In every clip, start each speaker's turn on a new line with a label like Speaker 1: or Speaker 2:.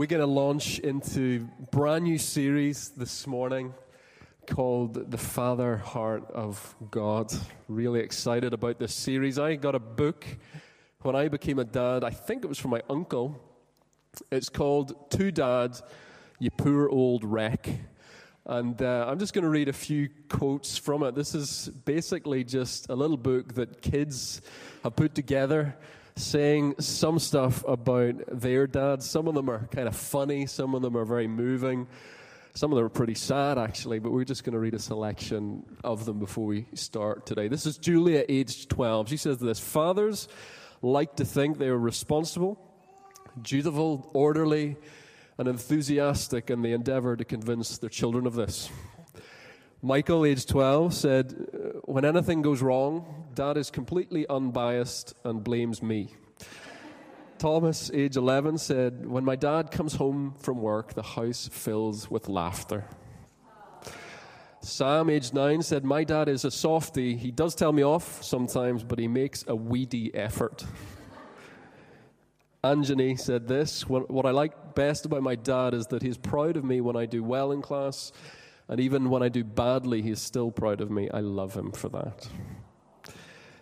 Speaker 1: We're going to launch into brand new series this morning called The Father Heart of God. Really excited about this series. I got a book when I became a dad. I think it was from my uncle. It's called To Dad, You Poor Old Wreck. And uh, I'm just going to read a few quotes from it. This is basically just a little book that kids have put together saying some stuff about their dads. Some of them are kind of funny, some of them are very moving, some of them are pretty sad, actually, but we're just going to read a selection of them before we start today. This is Julia, aged 12. She says this Fathers like to think they are responsible, dutiful, orderly, and enthusiastic in the endeavor to convince their children of this. Michael, age 12, said, When anything goes wrong, dad is completely unbiased and blames me. Thomas, age 11, said, When my dad comes home from work, the house fills with laughter. Sam, age 9, said, My dad is a softy. He does tell me off sometimes, but he makes a weedy effort. Anjani said this What I like best about my dad is that he's proud of me when I do well in class and even when I do badly, he's still proud of me. I love him for that.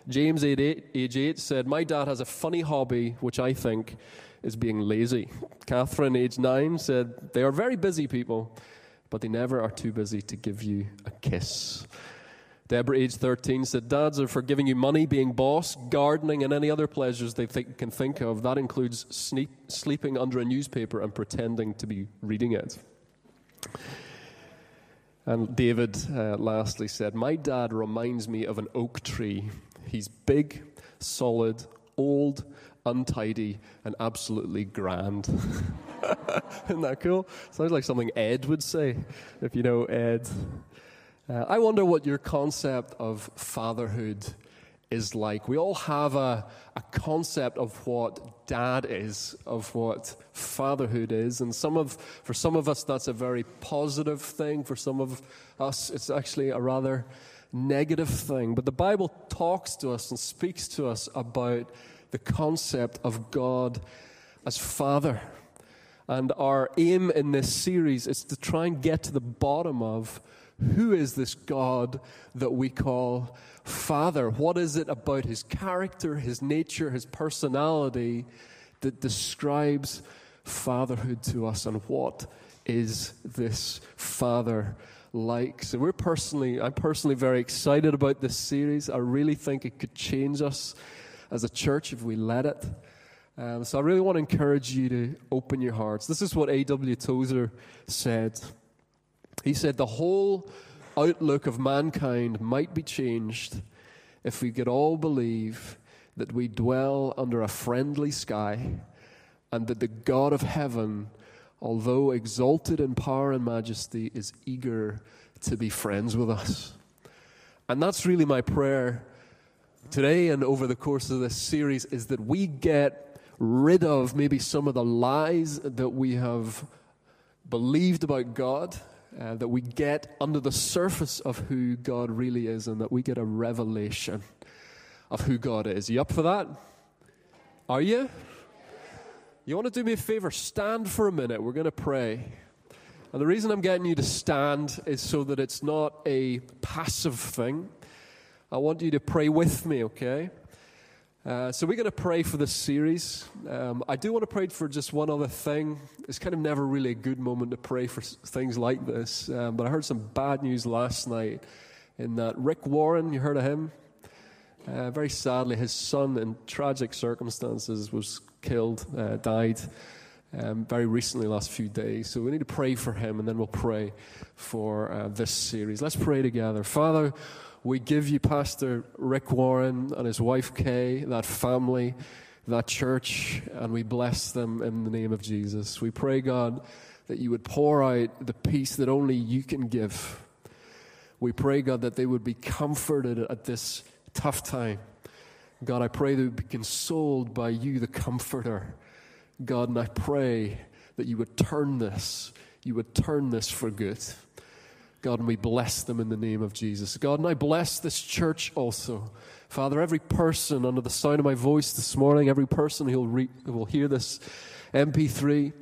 Speaker 1: James, age 8, said, My dad has a funny hobby, which I think is being lazy. Catherine, age 9, said, They are very busy people, but they never are too busy to give you a kiss. Deborah, age 13, said, Dads are for giving you money, being boss, gardening, and any other pleasures they think, can think of. That includes sleep, sleeping under a newspaper and pretending to be reading it. And David uh, lastly said, My dad reminds me of an oak tree. He's big, solid, old, untidy, and absolutely grand. Isn't that cool? Sounds like something Ed would say, if you know Ed. Uh, I wonder what your concept of fatherhood is like. We all have a, a concept of what dad is, of what fatherhood is. And some of, for some of us, that's a very positive thing. For some of us, it's actually a rather negative thing. But the Bible talks to us and speaks to us about the concept of God as Father. And our aim in this series is to try and get to the bottom of who is this God that we call Father? What is it about his character, his nature, his personality that describes fatherhood to us? And what is this Father like? So we're personally, I'm personally very excited about this series. I really think it could change us as a church if we let it. Um, so I really want to encourage you to open your hearts. This is what A.W. Tozer said. He said, The whole outlook of mankind might be changed if we could all believe that we dwell under a friendly sky and that the God of heaven, although exalted in power and majesty, is eager to be friends with us. And that's really my prayer today and over the course of this series is that we get rid of maybe some of the lies that we have believed about God uh, that we get under the surface of who God really is and that we get a revelation of who God is. You up for that? Are you? You want to do me a favor? Stand for a minute. We're going to pray. And the reason I'm getting you to stand is so that it's not a passive thing. I want you to pray with me, okay? Uh, so we're going to pray for this series. Um, I do want to pray for just one other thing. It's kind of never really a good moment to pray for things like this, um, but I heard some bad news last night in that Rick Warren, you heard of him? Uh, very sadly, his son, in tragic circumstances, was killed, uh, died um, very recently, last few days. So we need to pray for him, and then we'll pray for uh, this series. Let's pray together. Father, we give you Pastor Rick Warren and his wife Kay, that family, that church, and we bless them in the name of Jesus. We pray, God, that you would pour out the peace that only you can give. We pray, God, that they would be comforted at this tough time. God, I pray they would be consoled by you, the Comforter. God, and I pray that you would turn this, you would turn this for good. God, and we bless them in the name of Jesus. God, and I bless this church also. Father, every person under the sound of my voice this morning, every person who will, re- who will hear this MP3,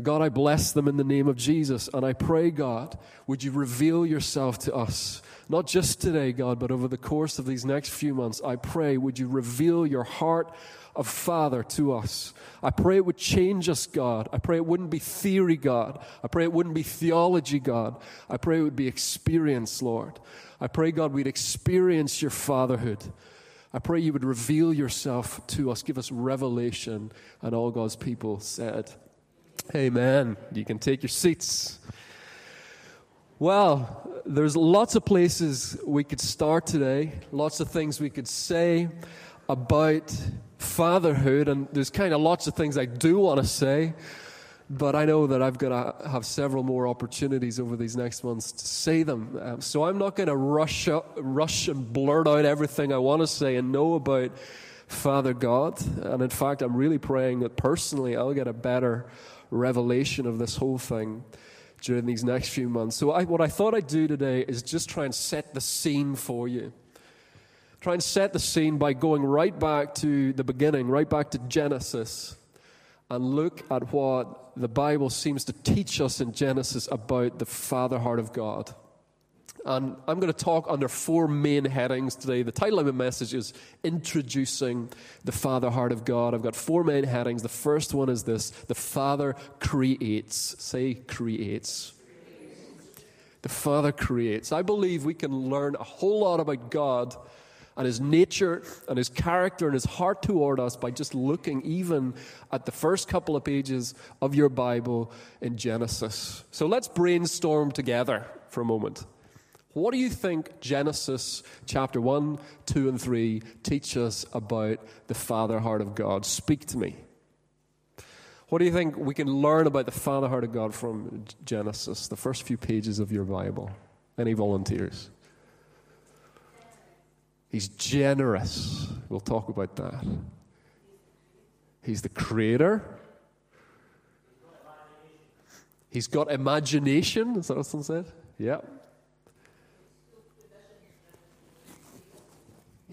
Speaker 1: God, I bless them in the name of Jesus. And I pray, God, would you reveal yourself to us? Not just today, God, but over the course of these next few months. I pray, would you reveal your heart of Father to us? I pray it would change us, God. I pray it wouldn't be theory, God. I pray it wouldn't be theology, God. I pray it would be experience, Lord. I pray, God, we'd experience your fatherhood. I pray you would reveal yourself to us, give us revelation. And all God's people said, Amen. You can take your seats. Well, there's lots of places we could start today, lots of things we could say about fatherhood, and there's kind of lots of things I do want to say, but I know that I've got to have several more opportunities over these next months to say them. Um, so I'm not going to rush, up, rush and blurt out everything I want to say and know about Father God. And in fact, I'm really praying that personally I'll get a better revelation of this whole thing during these next few months. So, I, what I thought I'd do today is just try and set the scene for you. Try and set the scene by going right back to the beginning, right back to Genesis, and look at what the Bible seems to teach us in Genesis about the Father heart of God. And I'm going to talk under four main headings today. The title of my message is Introducing the Father Heart of God. I've got four main headings. The first one is this The Father creates. Say, creates. The Father creates. I believe we can learn a whole lot about God and his nature and his character and his heart toward us by just looking even at the first couple of pages of your Bible in Genesis. So let's brainstorm together for a moment. What do you think Genesis chapter 1, 2, and 3 teach us about the Father heart of God? Speak to me. What do you think we can learn about the Father heart of God from Genesis, the first few pages of your Bible? Any volunteers? He's generous. We'll talk about that. He's the creator. He's got imagination. Is that what someone said? Yeah.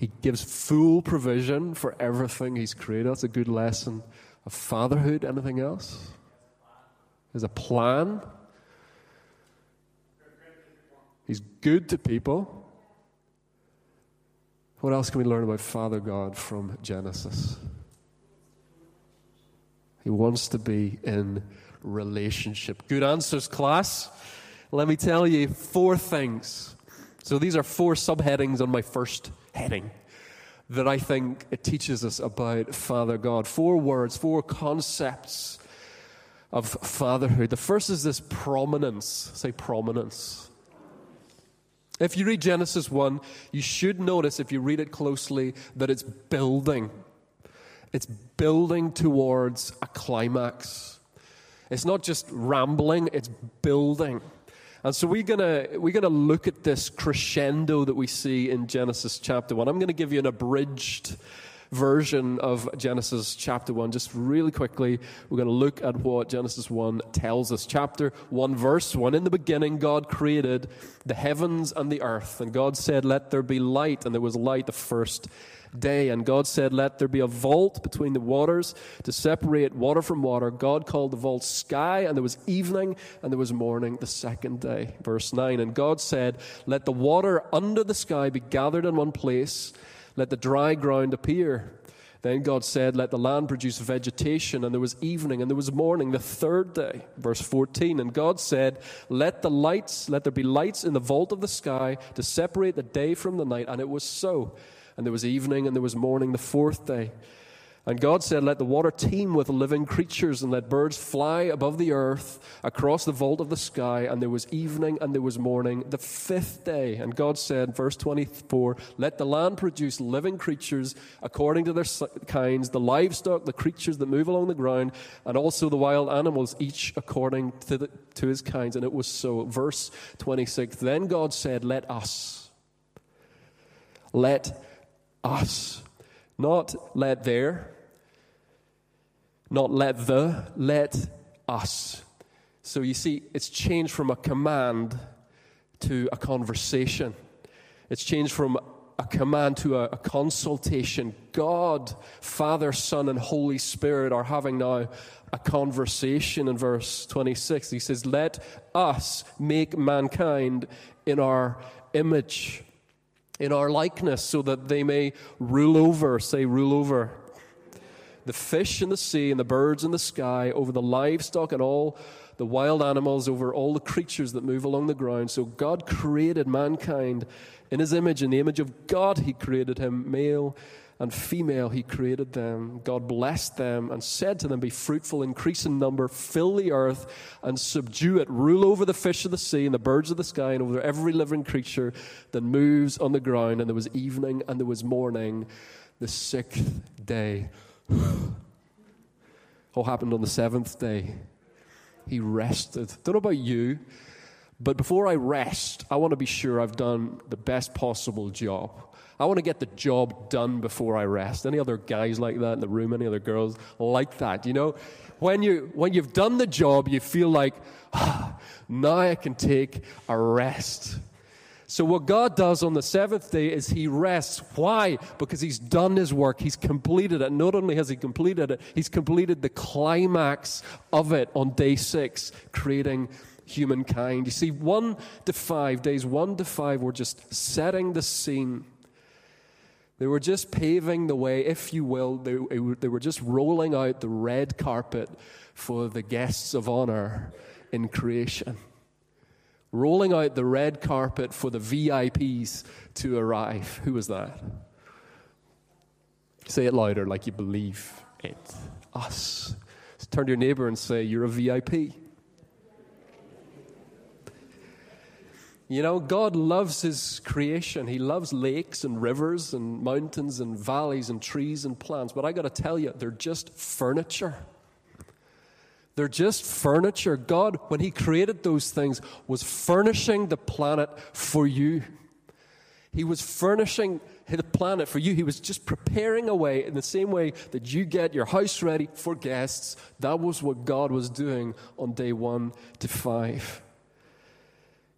Speaker 1: He gives full provision for everything He's created. That's a good lesson of fatherhood. Anything else? There's a plan. He's good to people. What else can we learn about Father God from Genesis? He wants to be in relationship. Good answers, class. Let me tell you four things. So these are four subheadings on my first heading that I think it teaches us about Father God. Four words, four concepts of fatherhood. The first is this prominence. Say prominence. If you read Genesis 1, you should notice, if you read it closely, that it's building. It's building towards a climax. It's not just rambling, it's building. And so we're gonna we're gonna look at this crescendo that we see in Genesis chapter one. I'm gonna give you an abridged version of Genesis chapter 1. Just really quickly, we're going to look at what Genesis 1 tells us. Chapter 1, verse 1 In the beginning, God created the heavens and the earth, and God said, Let there be light, and there was light the first day. And God said, Let there be a vault between the waters to separate water from water. God called the vault sky, and there was evening and there was morning the second day. Verse 9. And God said, Let the water under the sky be gathered in one place, let the dry ground appear. Then God said, Let the land produce vegetation. And there was evening and there was morning the third day. Verse 14. And God said, Let the lights, let there be lights in the vault of the sky to separate the day from the night. And it was so. And there was evening and there was morning the fourth day. And God said, Let the water teem with living creatures, and let birds fly above the earth across the vault of the sky. And there was evening and there was morning the fifth day. And God said, verse 24, Let the land produce living creatures according to their kinds, the livestock, the creatures that move along the ground, and also the wild animals, each according to, the, to his kinds. And it was so. Verse 26, Then God said, Let us. Let us. Not let there, not let the, let us. So you see, it's changed from a command to a conversation. It's changed from a command to a, a consultation. God, Father, Son, and Holy Spirit are having now a conversation in verse 26. He says, Let us make mankind in our image, in our likeness, so that they may rule over, say, rule over the fish in the sea and the birds in the sky, over the livestock and all the wild animals, over all the creatures that move along the ground. So God created mankind in his image. In the image of God, he created him, male and female, he created them. God blessed them and said to them, Be fruitful, increase in number, fill the earth, and subdue it. Rule over the fish of the sea and the birds of the sky, and over every living creature that moves on the ground. And there was evening and there was morning, the sixth day. All happened on the seventh day. He rested. Don't know about you, but before I rest, I want to be sure I've done the best possible job. I want to get the job done before I rest. Any other guys like that in the room? Any other girls like that? You know, when you when you've done the job, you feel like ah, now I can take a rest. So, what God does on the seventh day is He rests. Why? Because He's done His work. He's completed it. Not only has He completed it, He's completed the climax of it on day six, creating humankind. You see, one to five, days one to five, we're just setting the scene. They were just paving the way, if you will. They, they were just rolling out the red carpet for the guests of honor in creation rolling out the red carpet for the VIPs to arrive. Who was that? Say it louder, like you believe it. Us. Turn to your neighbor and say, You're a VIP. You know, God loves His creation. He loves lakes and rivers and mountains and valleys and trees and plants. But I got to tell you, they're just furniture. They're just furniture. God, when He created those things, was furnishing the planet for you. He was furnishing the planet for you. He was just preparing a way in the same way that you get your house ready for guests. That was what God was doing on day one to five.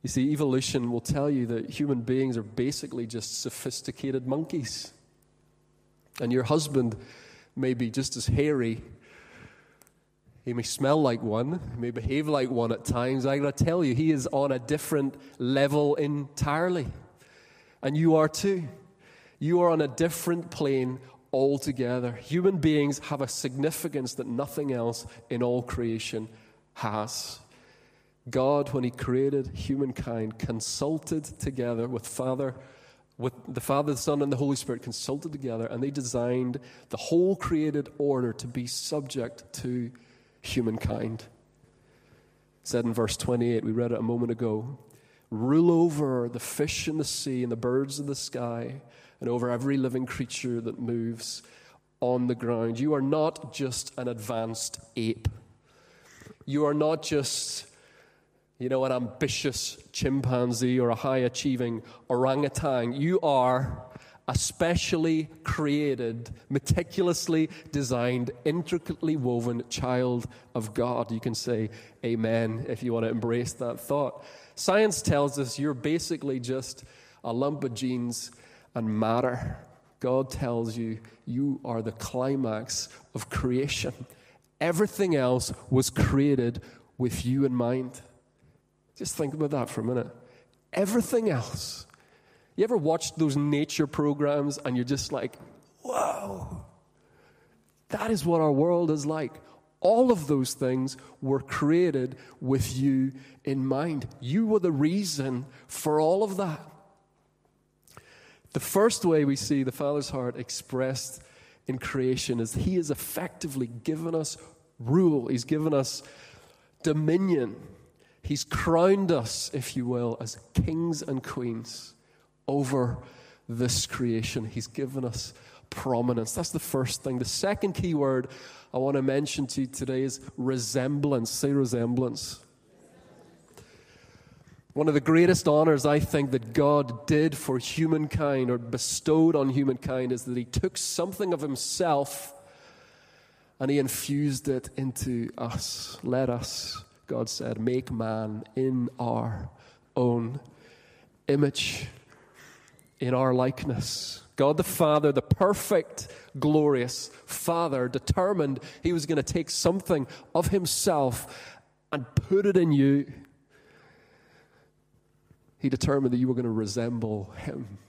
Speaker 1: You see, evolution will tell you that human beings are basically just sophisticated monkeys. And your husband may be just as hairy he may smell like one, he may behave like one at times. I gotta tell you, he is on a different level entirely. And you are too. You are on a different plane altogether. Human beings have a significance that nothing else in all creation has. God, when He created humankind, consulted together with Father, with the Father, the Son, and the Holy Spirit, consulted together, and they designed the whole created order to be subject to humankind. It said in verse 28, we read it a moment ago rule over the fish in the sea and the birds of the sky, and over every living creature that moves on the ground. You are not just an advanced ape. You are not just, you know, an ambitious chimpanzee or a high achieving orangutan. You are a specially created, meticulously designed, intricately woven child of God. You can say amen if you want to embrace that thought. Science tells us you're basically just a lump of genes and matter. God tells you you are the climax of creation. Everything else was created with you in mind. Just think about that for a minute. Everything else you ever watched those nature programs and you're just like, whoa, that is what our world is like. All of those things were created with you in mind. You were the reason for all of that. The first way we see the Father's heart expressed in creation is He has effectively given us rule, He's given us dominion. He's crowned us, if you will, as kings and queens over this creation. He's given us prominence. That's the first thing. The second key word I want to mention to you today is resemblance. Say resemblance. One of the greatest honors I think that God did for humankind or bestowed on humankind is that He took something of Himself and He infused it into us. Let us, God said, make man in our own image. in our likeness. God the Father, the perfect, glorious Father, determined He was going to take something of Himself and put it in you. He determined that you were going to resemble Him.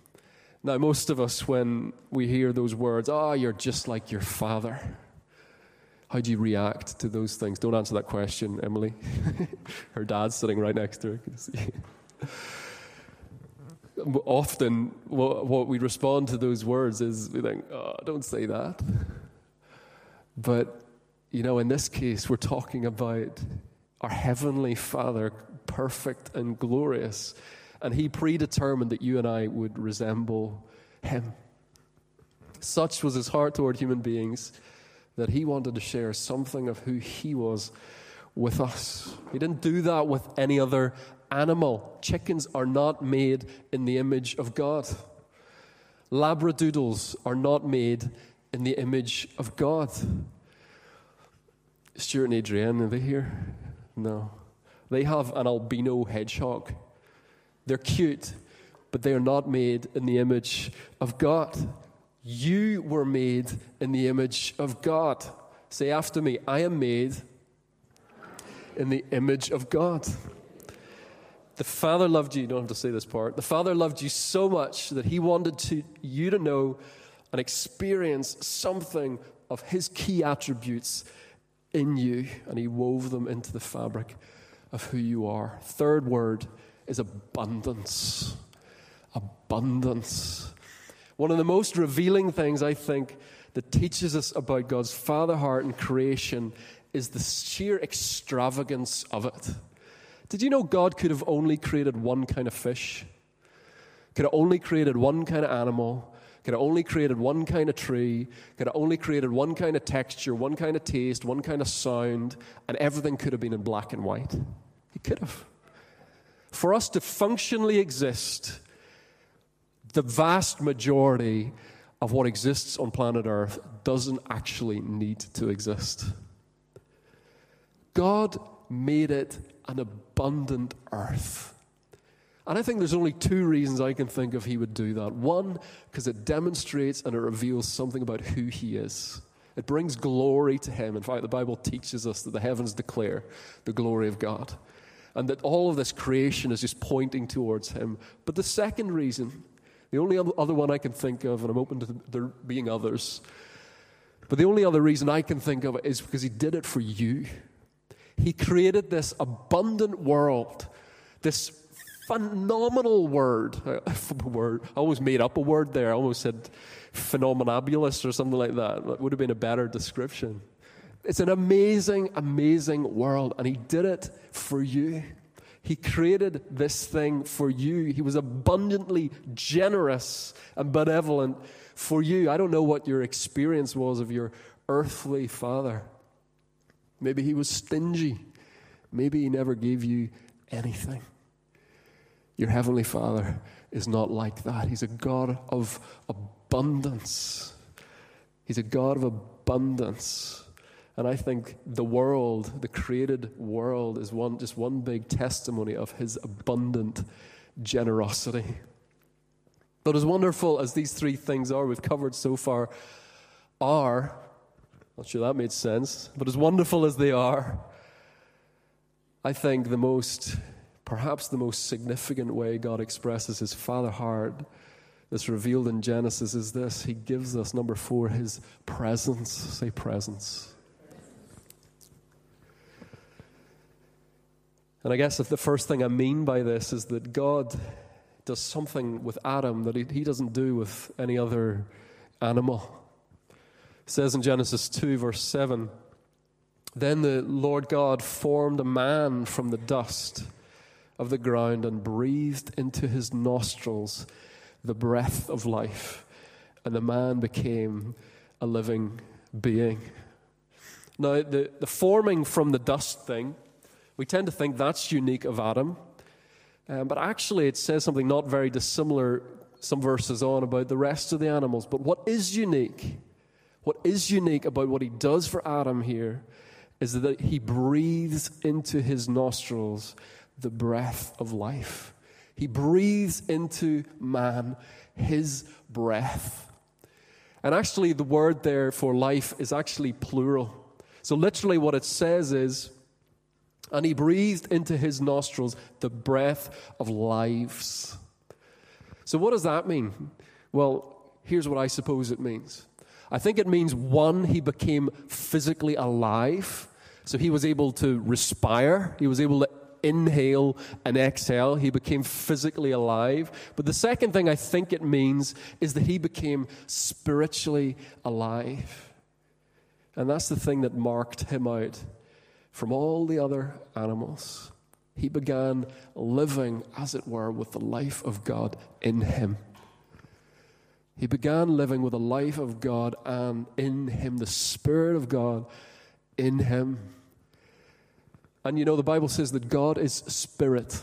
Speaker 1: Now, most of us, when we hear those words, oh, you're just like your Father, how do you react to those things? Don't answer that question, Emily. her dad's sitting right next to her. Often, what we respond to those words is we think, oh, don't say that. But, you know, in this case, we're talking about our Heavenly Father, perfect and glorious. And He predetermined that you and I would resemble Him. Such was His heart toward human beings that he wanted to share something of who he was with us. He didn't do that with any other animal. Chickens are not made in the image of God. Labradoodles are not made in the image of God. Stuart and Adrienne, are they here? No. They have an albino hedgehog. They're cute, but they are not made in the image of God. You were made in the image of God. Say after me, I am made in the image of God. The Father loved you, you don't have to say this part. The Father loved you so much that He wanted to, you to know and experience something of His key attributes in you, and He wove them into the fabric of who you are. Third word is abundance. Abundance. One of the most revealing things I think that teaches us about God's Father heart and creation is the sheer extravagance of it. Did you know God could have only created one kind of fish? Could have only created one kind of animal? Could have only created one kind of tree? Could have only created one kind of texture, one kind of taste, one kind of sound, and everything could have been in black and white? He could have. For us to functionally exist, the vast majority of what exists on planet Earth doesn't actually need to exist. God made it an abundant earth. And I think there's only two reasons I can think of he would do that. One, because it demonstrates and it reveals something about who he is. It brings glory to him. In fact, the Bible teaches us that the heavens declare the glory of God. And that all of this creation is just pointing towards him. But the second reason the only other one I can think of, and I'm open to there being others, but the only other reason I can think of is because He did it for you. He created this abundant world, this phenomenal word. word. I almost made up a word there. I almost said phenomenabulous or something like that. That would have been a better description. It's an amazing, amazing world, and He did it for you. He created this thing for you. He was abundantly generous and benevolent for you. I don't know what your experience was of your earthly father. Maybe he was stingy. Maybe he never gave you anything. Your heavenly father is not like that. He's a God of abundance. He's a God of abundance. And I think the world, the created world, is one, just one big testimony of his abundant generosity. But as wonderful as these three things are, we've covered so far, are, not sure that made sense, but as wonderful as they are, I think the most, perhaps the most significant way God expresses his Father heart that's revealed in Genesis is this He gives us, number four, His presence. Say presence. And I guess the first thing I mean by this is that God does something with Adam that he, he doesn't do with any other animal. It says in Genesis 2, verse 7 Then the Lord God formed a man from the dust of the ground and breathed into his nostrils the breath of life, and the man became a living being. Now, the, the forming from the dust thing we tend to think that's unique of Adam. Um, but actually, it says something not very dissimilar some verses on about the rest of the animals. But what is unique, what is unique about what he does for Adam here, is that he breathes into his nostrils the breath of life. He breathes into man his breath. And actually, the word there for life is actually plural. So, literally, what it says is, and he breathed into his nostrils the breath of lives. So, what does that mean? Well, here's what I suppose it means. I think it means one, he became physically alive. So he was able to respire, he was able to inhale and exhale. He became physically alive. But the second thing I think it means is that he became spiritually alive. And that's the thing that marked him out from all the other animals. He began living, as it were, with the life of God in him. He began living with the life of God and in him, the Spirit of God in him. And you know, the Bible says that God is spirit.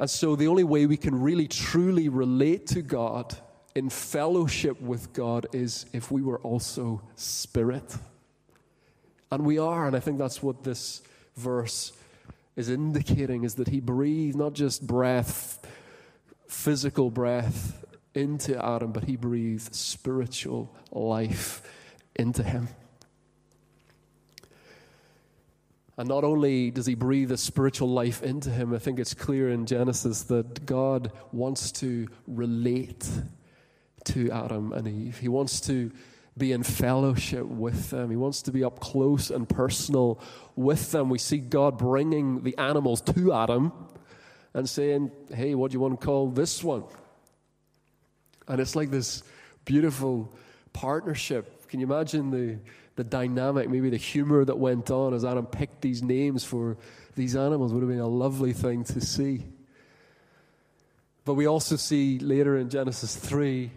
Speaker 1: And so the only way we can really truly relate to God in fellowship with God is if we were also spirit. And we are, and I think that's what this verse is indicating is that he breathed not just breath, physical breath into Adam, but he breathed spiritual life into him. And not only does he breathe a spiritual life into him, I think it's clear in Genesis that God wants to relate to Adam and Eve. He wants to be in fellowship with them. He wants to be up close and personal with them. We see God bringing the animals to Adam and saying, Hey, what do you want to call this one? And it's like this beautiful partnership. Can you imagine the the dynamic, maybe the humor that went on as Adam picked these names for these animals would have been a lovely thing to see. But we also see later in Genesis 3,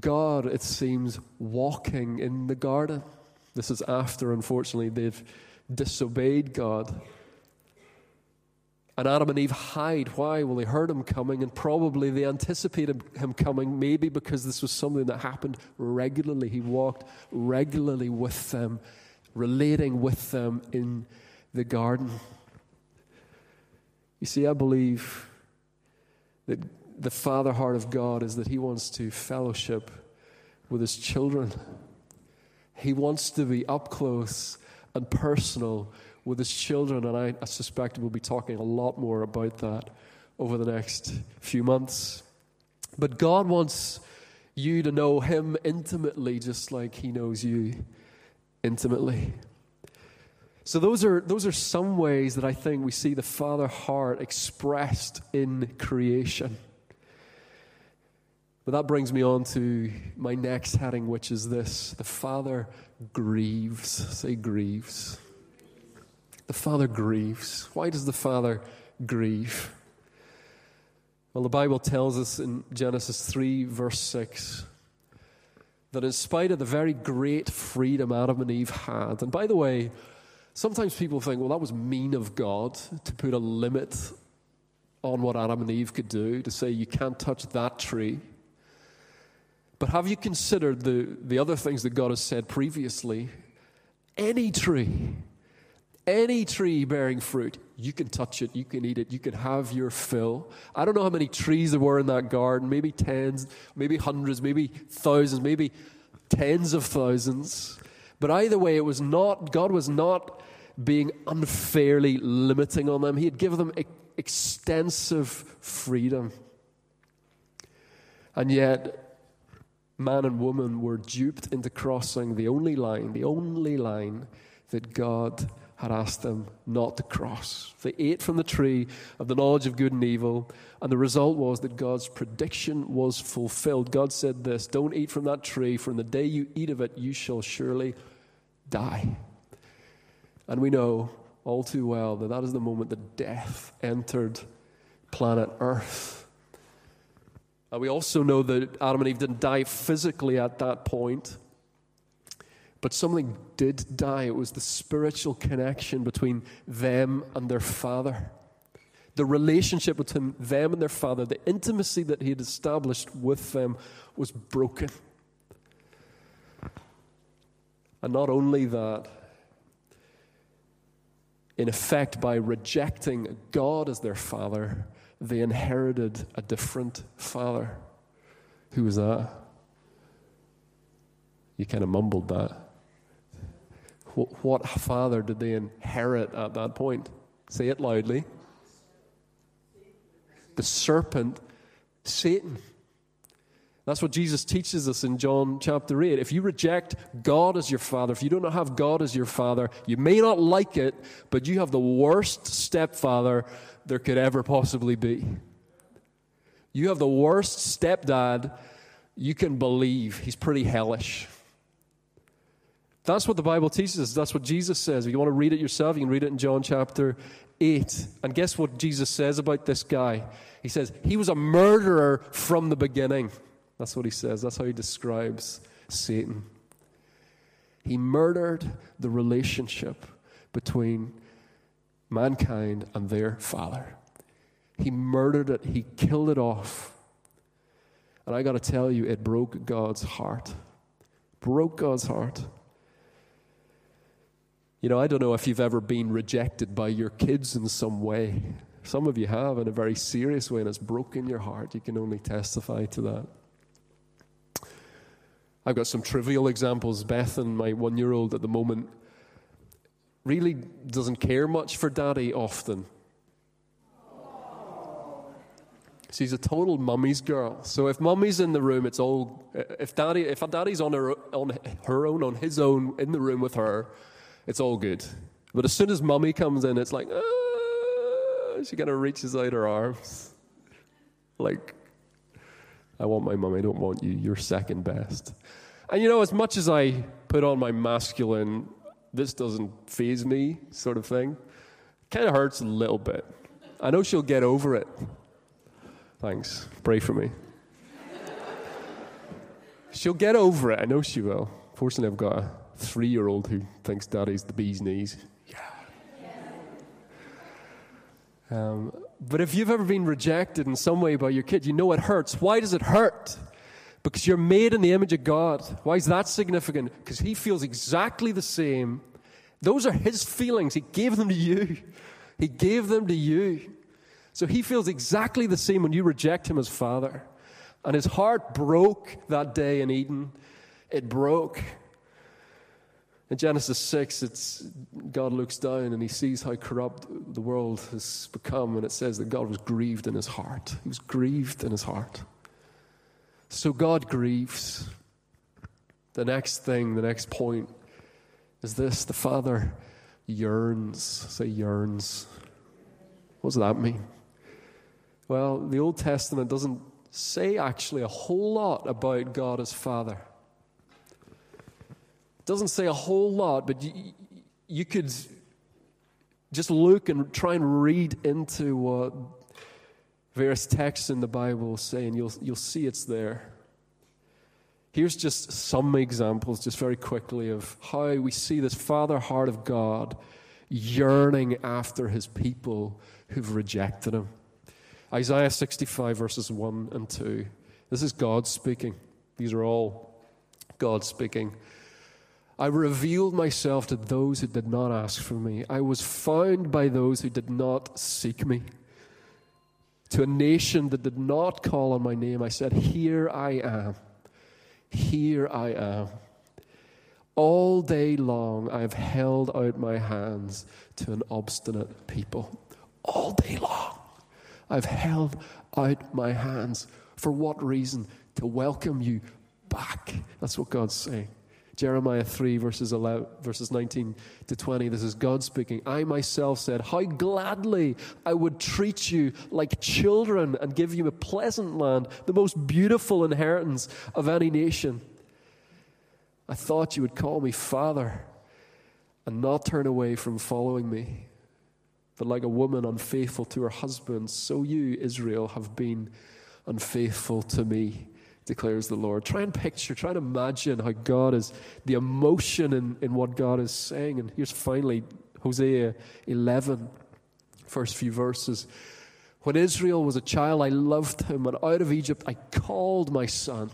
Speaker 1: God, it seems, walking in the garden. This is after, unfortunately, they've disobeyed God. And Adam and Eve hide. Why? Well, they heard him coming, and probably they anticipated him coming, maybe because this was something that happened regularly. He walked regularly with them, relating with them in the garden. You see, I believe that the father heart of God is that he wants to fellowship with his children. He wants to be up close and personal with his children, and I, I suspect we'll be talking a lot more about that over the next few months. But God wants you to know him intimately, just like he knows you intimately. So those are those are some ways that I think we see the Father heart expressed in creation. But that brings me on to my next heading, which is this the Father grieves. Say grieves. The Father grieves. Why does the Father grieve? Well, the Bible tells us in Genesis 3, verse 6, that in spite of the very great freedom Adam and Eve had, and by the way, sometimes people think, well, that was mean of God to put a limit on what Adam and Eve could do, to say you can't touch that tree. But have you considered the, the other things that God has said previously? Any tree any tree bearing fruit, you can touch it, you can eat it, you can have your fill. I don't know how many trees there were in that garden, maybe tens, maybe hundreds, maybe thousands, maybe tens of thousands. But either way, it was not, God was not being unfairly limiting on them. He had given them extensive freedom. And yet, man and woman were duped into crossing the only line, the only line that God had asked them not to cross. They ate from the tree of the knowledge of good and evil, and the result was that God's prediction was fulfilled. God said this Don't eat from that tree, for in the day you eat of it, you shall surely die. And we know all too well that that is the moment that death entered planet Earth. And we also know that Adam and Eve didn't die physically at that point. But something did die. It was the spiritual connection between them and their father. The relationship between them and their father, the intimacy that he had established with them, was broken. And not only that, in effect, by rejecting God as their father, they inherited a different father. Who was that? You kind of mumbled that. What father did they inherit at that point? Say it loudly. The serpent, Satan. That's what Jesus teaches us in John chapter 8. If you reject God as your father, if you do not have God as your father, you may not like it, but you have the worst stepfather there could ever possibly be. You have the worst stepdad you can believe. He's pretty hellish. That's what the Bible teaches us. That's what Jesus says. If you want to read it yourself, you can read it in John chapter 8. And guess what Jesus says about this guy? He says, He was a murderer from the beginning. That's what he says. That's how he describes Satan. He murdered the relationship between mankind and their Father. He murdered it, he killed it off. And I got to tell you, it broke God's heart. Broke God's heart. You know, I don't know if you've ever been rejected by your kids in some way. Some of you have in a very serious way, and it's broken your heart. You can only testify to that. I've got some trivial examples. Beth and my one year old at the moment really doesn't care much for daddy often. She's a total mummy's girl. So if mummy's in the room, it's all. If daddy, if a daddy's on her, on her own, on his own, in the room with her, it's all good. But as soon as mummy comes in, it's like, ah, she kind of reaches out her arms. Like, I want my mum, I don't want you. You're second best. And you know, as much as I put on my masculine, this doesn't faze me sort of thing, kind of hurts a little bit. I know she'll get over it. Thanks. Pray for me. she'll get over it. I know she will. Fortunately, I've got a three year old who thinks daddy's the bee's knees. Yeah. Um, but if you've ever been rejected in some way by your kid, you know it hurts. Why does it hurt? Because you're made in the image of God. Why is that significant? Because He feels exactly the same. Those are His feelings. He gave them to you. He gave them to you. So He feels exactly the same when you reject Him as Father. And His heart broke that day in Eden. It broke. In Genesis 6, it's, God looks down and he sees how corrupt the world has become, and it says that God was grieved in his heart. He was grieved in his heart. So God grieves. The next thing, the next point is this the Father yearns. Say, yearns. What does that mean? Well, the Old Testament doesn't say actually a whole lot about God as Father. It doesn't say a whole lot, but you, you could just look and try and read into what various texts in the Bible say, and you'll, you'll see it's there. Here's just some examples, just very quickly, of how we see this Father heart of God yearning after his people who've rejected him. Isaiah 65, verses 1 and 2. This is God speaking. These are all God speaking. I revealed myself to those who did not ask for me. I was found by those who did not seek me. To a nation that did not call on my name, I said, Here I am. Here I am. All day long, I have held out my hands to an obstinate people. All day long, I've held out my hands. For what reason? To welcome you back. That's what God's saying. Jeremiah 3, verses, 11, verses 19 to 20. This is God speaking. I myself said, How gladly I would treat you like children and give you a pleasant land, the most beautiful inheritance of any nation. I thought you would call me Father and not turn away from following me. But like a woman unfaithful to her husband, so you, Israel, have been unfaithful to me declares the Lord. Try and picture, try and imagine how God is, the emotion in, in what God is saying. And here's finally Hosea 11, first few verses. When Israel was a child, I loved him, and out of Egypt I called my son.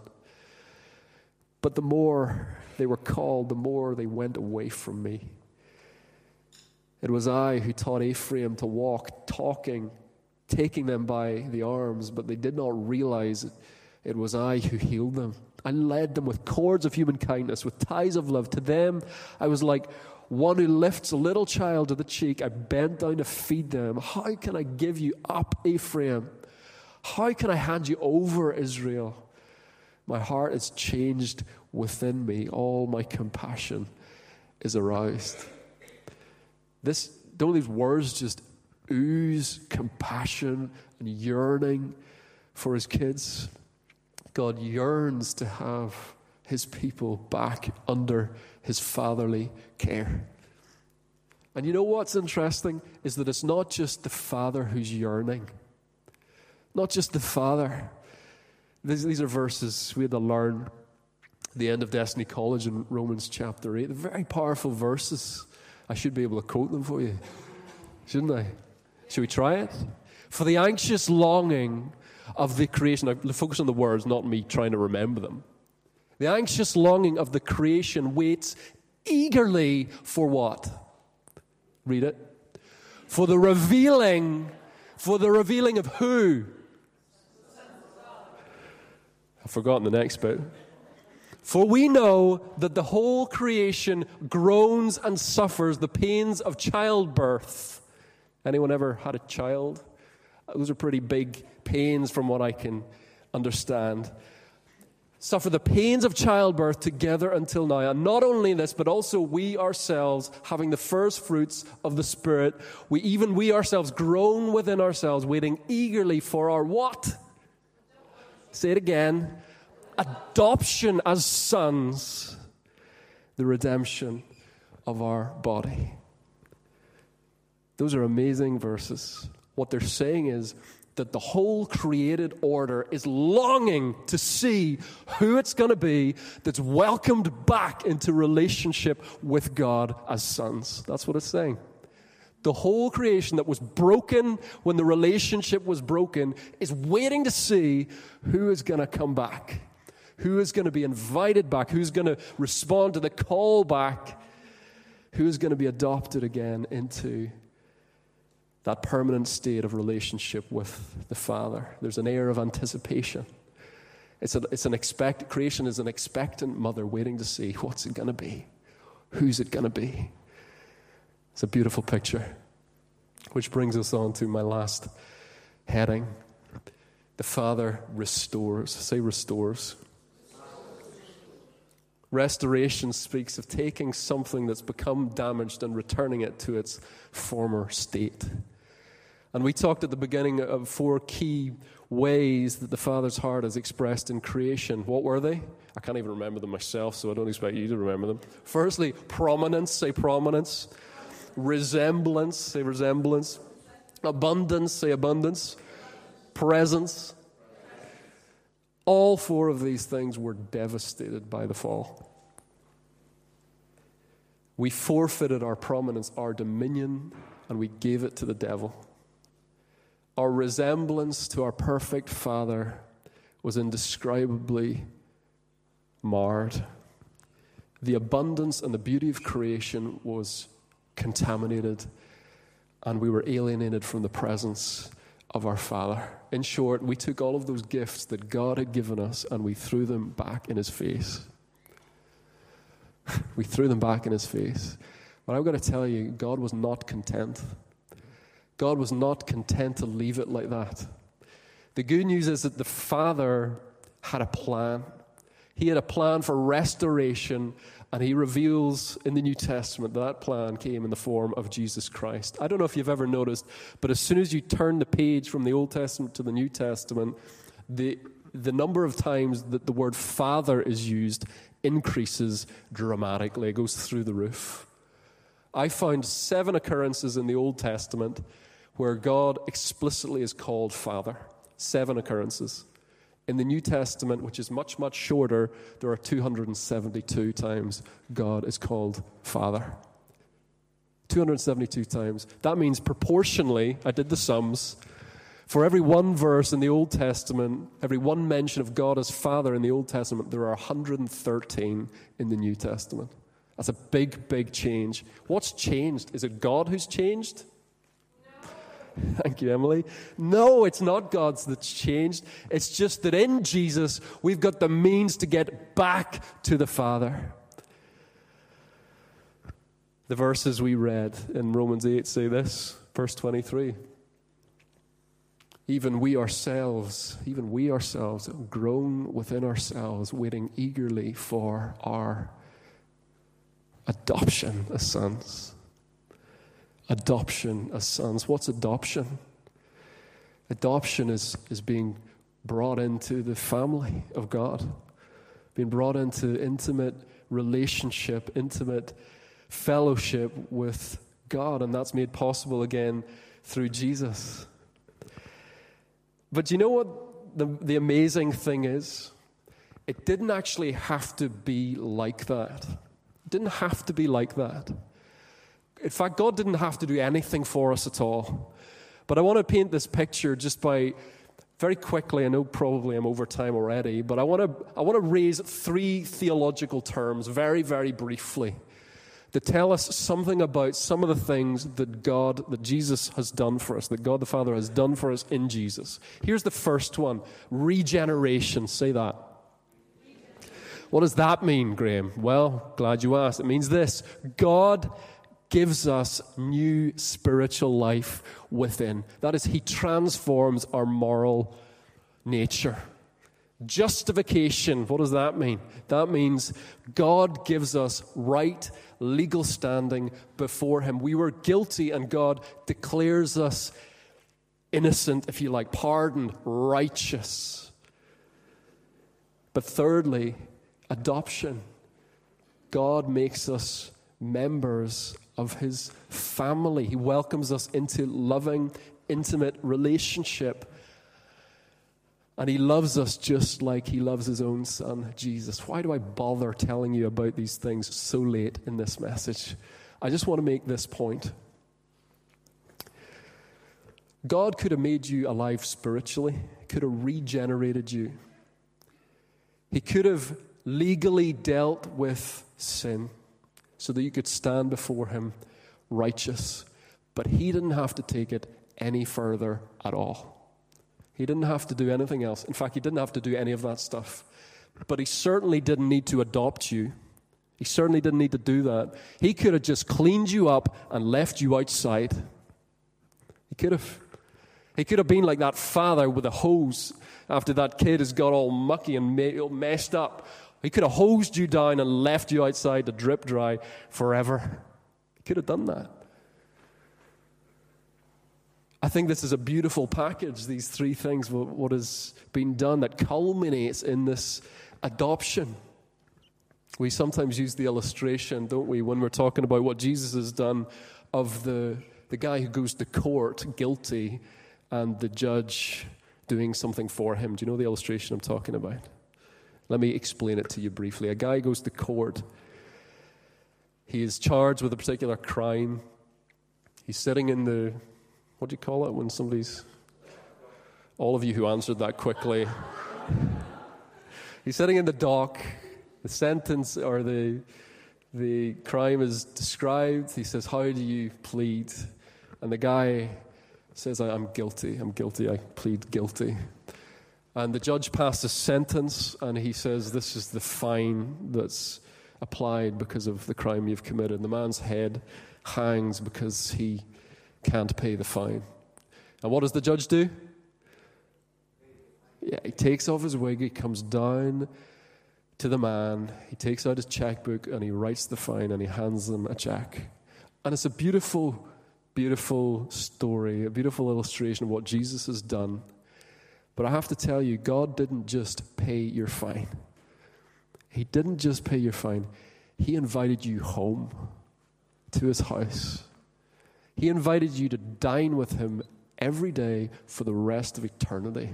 Speaker 1: But the more they were called, the more they went away from me. It was I who taught Ephraim to walk, talking, taking them by the arms, but they did not realize it. It was I who healed them. I led them with cords of human kindness, with ties of love. To them, I was like one who lifts a little child to the cheek. I bent down to feed them. How can I give you up, Ephraim? How can I hand you over, Israel? My heart is changed within me. All my compassion is aroused. This, don't these words just ooze compassion and yearning for his kids? God yearns to have his people back under his fatherly care. And you know what's interesting is that it's not just the father who's yearning, not just the father. These, these are verses we had to learn the end of Destiny College in Romans chapter 8. They're very powerful verses. I should be able to quote them for you, shouldn't I? Should we try it? For the anxious longing of the creation, I focus on the words, not me trying to remember them. The anxious longing of the creation waits eagerly for what? Read it. For the revealing, for the revealing of who? I've forgotten the next bit. For we know that the whole creation groans and suffers the pains of childbirth. Anyone ever had a child? Those are pretty big pains from what I can understand. Suffer the pains of childbirth together until now. And not only this, but also we ourselves, having the first fruits of the Spirit, we even we ourselves groan within ourselves, waiting eagerly for our what? Say it again adoption as sons, the redemption of our body. Those are amazing verses. What they're saying is that the whole created order is longing to see who it's going to be that's welcomed back into relationship with God as sons. That's what it's saying. The whole creation that was broken when the relationship was broken is waiting to see who is going to come back who is going to be invited back? Who's going to respond to the call back? Who is going to be adopted again into that permanent state of relationship with the Father? There's an air of anticipation. It's, a, it's an expect, creation is an expectant mother waiting to see what's it going to be? Who's it going to be? It's a beautiful picture. Which brings us on to my last heading. The Father restores. Say restores. Restoration speaks of taking something that's become damaged and returning it to its former state. And we talked at the beginning of four key ways that the Father's heart is expressed in creation. What were they? I can't even remember them myself, so I don't expect you to remember them. Firstly, prominence, say prominence. Resemblance, say resemblance. Abundance, say abundance. Presence, all four of these things were devastated by the fall. We forfeited our prominence, our dominion, and we gave it to the devil. Our resemblance to our perfect Father was indescribably marred. The abundance and the beauty of creation was contaminated, and we were alienated from the presence of our Father. In short, we took all of those gifts that God had given us and we threw them back in His face. we threw them back in His face. But I've got to tell you, God was not content. God was not content to leave it like that. The good news is that the Father had a plan. He had a plan for restoration and he reveals in the New Testament that, that plan came in the form of Jesus Christ. I don't know if you've ever noticed, but as soon as you turn the page from the Old Testament to the New Testament, the, the number of times that the word Father is used increases dramatically. It goes through the roof. I found seven occurrences in the Old Testament where God explicitly is called Father. Seven occurrences. In the New Testament, which is much, much shorter, there are 272 times God is called Father. 272 times. That means proportionally, I did the sums, for every one verse in the Old Testament, every one mention of God as Father in the Old Testament, there are 113 in the New Testament. That's a big, big change. What's changed? Is it God who's changed? Thank you, Emily. No, it's not God's that's changed. It's just that in Jesus, we've got the means to get back to the Father. The verses we read in Romans 8 say this, verse 23. Even we ourselves, even we ourselves, groan within ourselves, waiting eagerly for our adoption as sons. Adoption as sons. What's adoption? Adoption is, is being brought into the family of God, being brought into intimate relationship, intimate fellowship with God, and that's made possible again through Jesus. But you know what the, the amazing thing is? It didn't actually have to be like that. It didn't have to be like that. In fact, God didn't have to do anything for us at all. But I want to paint this picture just by very quickly. I know probably I'm over time already, but I want to, I want to raise three theological terms very, very briefly to tell us something about some of the things that God, that Jesus has done for us, that God the Father has done for us in Jesus. Here's the first one regeneration. Say that. What does that mean, Graham? Well, glad you asked. It means this God gives us new spiritual life within. That is, He transforms our moral nature. Justification, what does that mean? That means God gives us right legal standing before Him. We were guilty, and God declares us innocent, if you like, pardoned, righteous. But thirdly, adoption. God makes us members of His family. He welcomes us into loving, intimate relationship and he loves us just like he loves his own son, Jesus. Why do I bother telling you about these things so late in this message? I just want to make this point. God could have made you alive spiritually, could have regenerated you. He could have legally dealt with sin so that you could stand before him righteous. But he didn't have to take it any further at all. He didn't have to do anything else. In fact, he didn't have to do any of that stuff. But he certainly didn't need to adopt you. He certainly didn't need to do that. He could have just cleaned you up and left you outside. He could have. He could have been like that father with a hose after that kid has got all mucky and messed up. He could have hosed you down and left you outside to drip dry forever. He could have done that. I think this is a beautiful package, these three things, what has been done that culminates in this adoption. We sometimes use the illustration, don't we, when we're talking about what Jesus has done of the, the guy who goes to court guilty and the judge doing something for him. Do you know the illustration I'm talking about? Let me explain it to you briefly. A guy goes to court, he is charged with a particular crime. He's sitting in the what do you call it when somebody's. All of you who answered that quickly. He's sitting in the dock. The sentence or the, the crime is described. He says, How do you plead? And the guy says, I'm guilty. I'm guilty. I plead guilty. And the judge passed a sentence and he says, This is the fine that's applied because of the crime you've committed. And the man's head hangs because he can't pay the fine. And what does the judge do? Yeah, he takes off his wig, he comes down to the man, he takes out his checkbook and he writes the fine and he hands them a check. And it's a beautiful, beautiful story, a beautiful illustration of what Jesus has done. But I have to tell you, God didn't just pay your fine. He didn't just pay your fine, He invited you home to His house. He invited you to dine with him every day for the rest of eternity.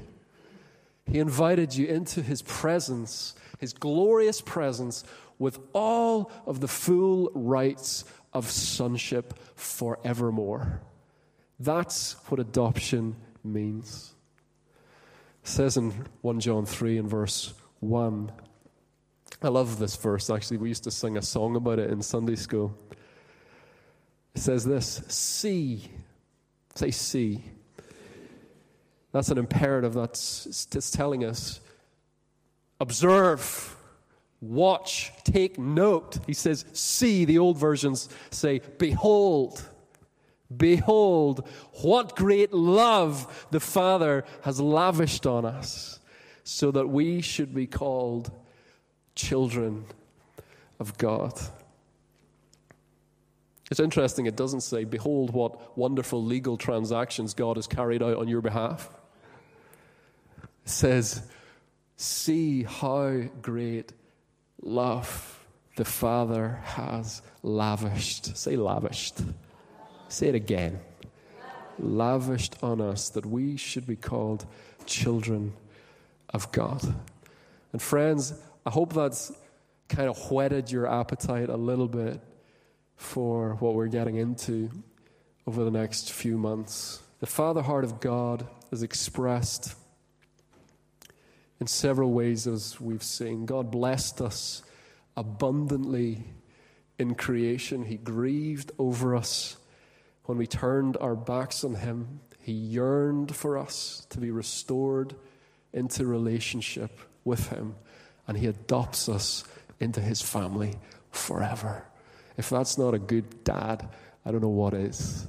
Speaker 1: He invited you into his presence, his glorious presence, with all of the full rights of sonship forevermore. That's what adoption means. Says in 1 John 3 and verse 1 I love this verse, actually. We used to sing a song about it in Sunday school. It says this See, say, see. That's an imperative that's, it's telling us observe, watch, take note. He says, see. The old versions say, behold. Behold, what great love the Father has lavished on us, so that we should be called children of God. It's interesting, it doesn't say, Behold, what wonderful legal transactions God has carried out on your behalf. It says, See how great love the Father has lavished. Say, lavished. Say it again. Lavished on us that we should be called children of God. And friends, I hope that's kind of whetted your appetite a little bit for what we're getting into over the next few months. The Father heart of God is expressed in several ways, as we've seen. God blessed us abundantly in creation, He grieved over us when we turned our backs on Him. He yearned for us to be restored into relationship with Him, and He adopts us into His family forever. If that's not a good dad, I don't know what is.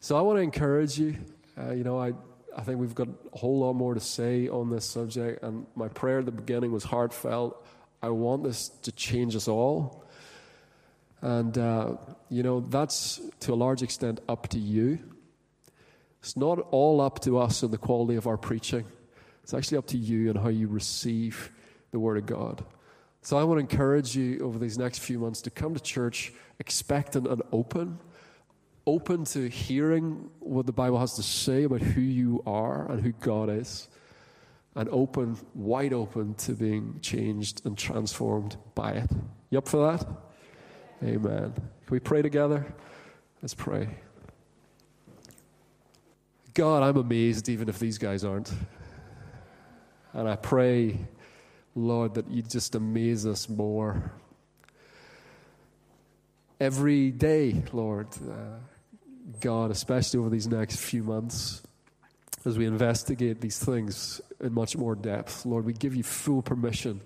Speaker 1: So I want to encourage you. Uh, you know, I, I think we've got a whole lot more to say on this subject, and my prayer at the beginning was heartfelt. I want this to change us all. And, uh, you know, that's to a large extent up to you. It's not all up to us and the quality of our preaching, it's actually up to you and how you receive the Word of God. So I want to encourage you over these next few months to come to church expectant and open, open to hearing what the Bible has to say about who you are and who God is, and open, wide open to being changed and transformed by it. You up for that? Amen. Can we pray together? Let's pray. God, I'm amazed even if these guys aren't. And I pray Lord, that you just amaze us more. Every day, Lord, uh, God, especially over these next few months, as we investigate these things in much more depth, Lord, we give you full permission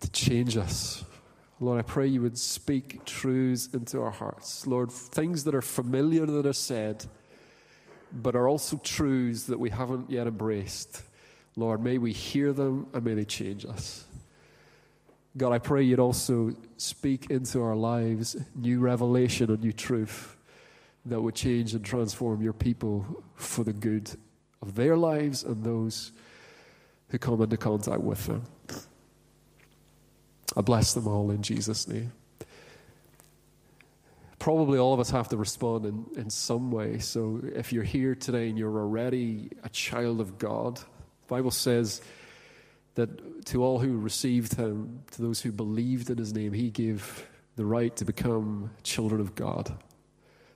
Speaker 1: to change us. Lord, I pray you would speak truths into our hearts. Lord, things that are familiar that are said, but are also truths that we haven't yet embraced. Lord, may we hear them and may they change us. God, I pray you'd also speak into our lives new revelation and new truth that would change and transform your people for the good of their lives and those who come into contact with them. I bless them all in Jesus' name. Probably all of us have to respond in, in some way. So if you're here today and you're already a child of God, the Bible says that to all who received him, to those who believed in his name, he gave the right to become children of God.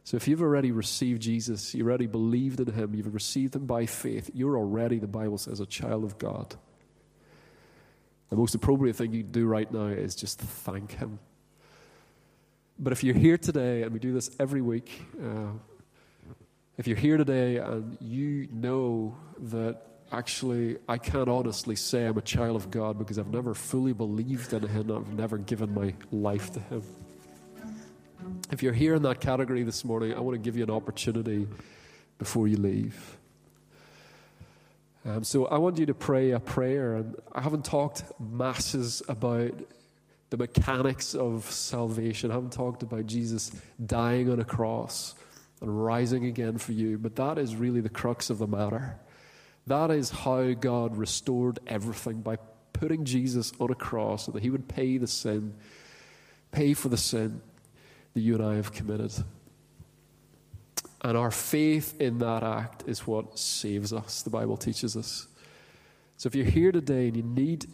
Speaker 1: So if you've already received Jesus, you already believed in him, you've received him by faith, you're already, the Bible says, a child of God. The most appropriate thing you do right now is just thank him. But if you're here today, and we do this every week, uh, if you're here today and you know that actually, I can't honestly say I'm a child of God because I've never fully believed in Him. I've never given my life to Him. If you're here in that category this morning, I want to give you an opportunity before you leave. Um, so I want you to pray a prayer, and I haven't talked masses about the mechanics of salvation. I haven't talked about Jesus dying on a cross and rising again for you, but that is really the crux of the matter. That is how God restored everything by putting Jesus on a cross so that he would pay the sin, pay for the sin that you and I have committed. And our faith in that act is what saves us, the Bible teaches us. So if you're here today and you need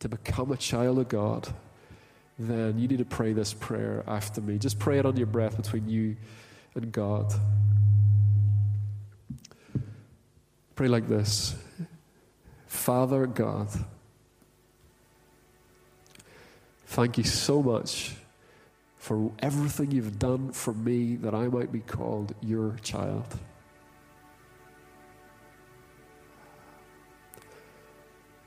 Speaker 1: to become a child of God, then you need to pray this prayer after me. Just pray it on your breath between you and God. Pray like this Father God, Thank you so much for everything you've done for me that I might be called your child.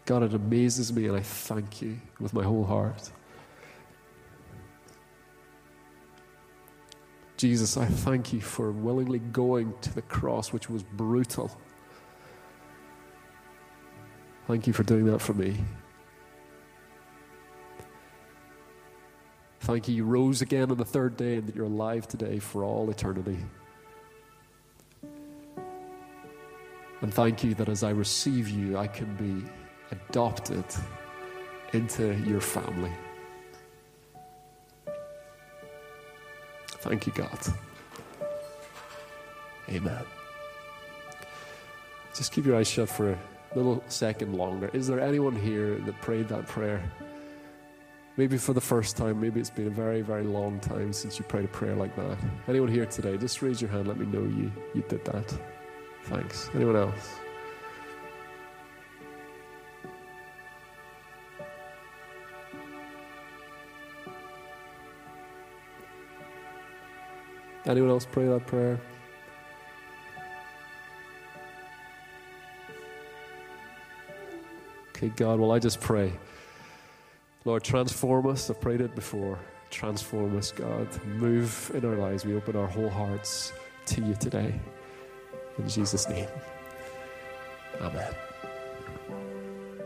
Speaker 1: God, it amazes me, and I thank you with my whole heart. Jesus, I thank you for willingly going to the cross, which was brutal. Thank you for doing that for me. Thank you, you rose again on the third day and that you're alive today for all eternity. And thank you that as I receive you, I can be adopted into your family. Thank you, God. Amen. Just keep your eyes shut for a little second longer. Is there anyone here that prayed that prayer? Maybe for the first time, maybe it's been a very, very long time since you prayed a prayer like that. Anyone here today, just raise your hand, let me know you, you did that. Thanks. Anyone else? Anyone else pray that prayer? Okay, God, well, I just pray. Lord, transform us. I've prayed it before. Transform us, God. Move in our lives. We open our whole hearts to you today. In Jesus' name. Amen.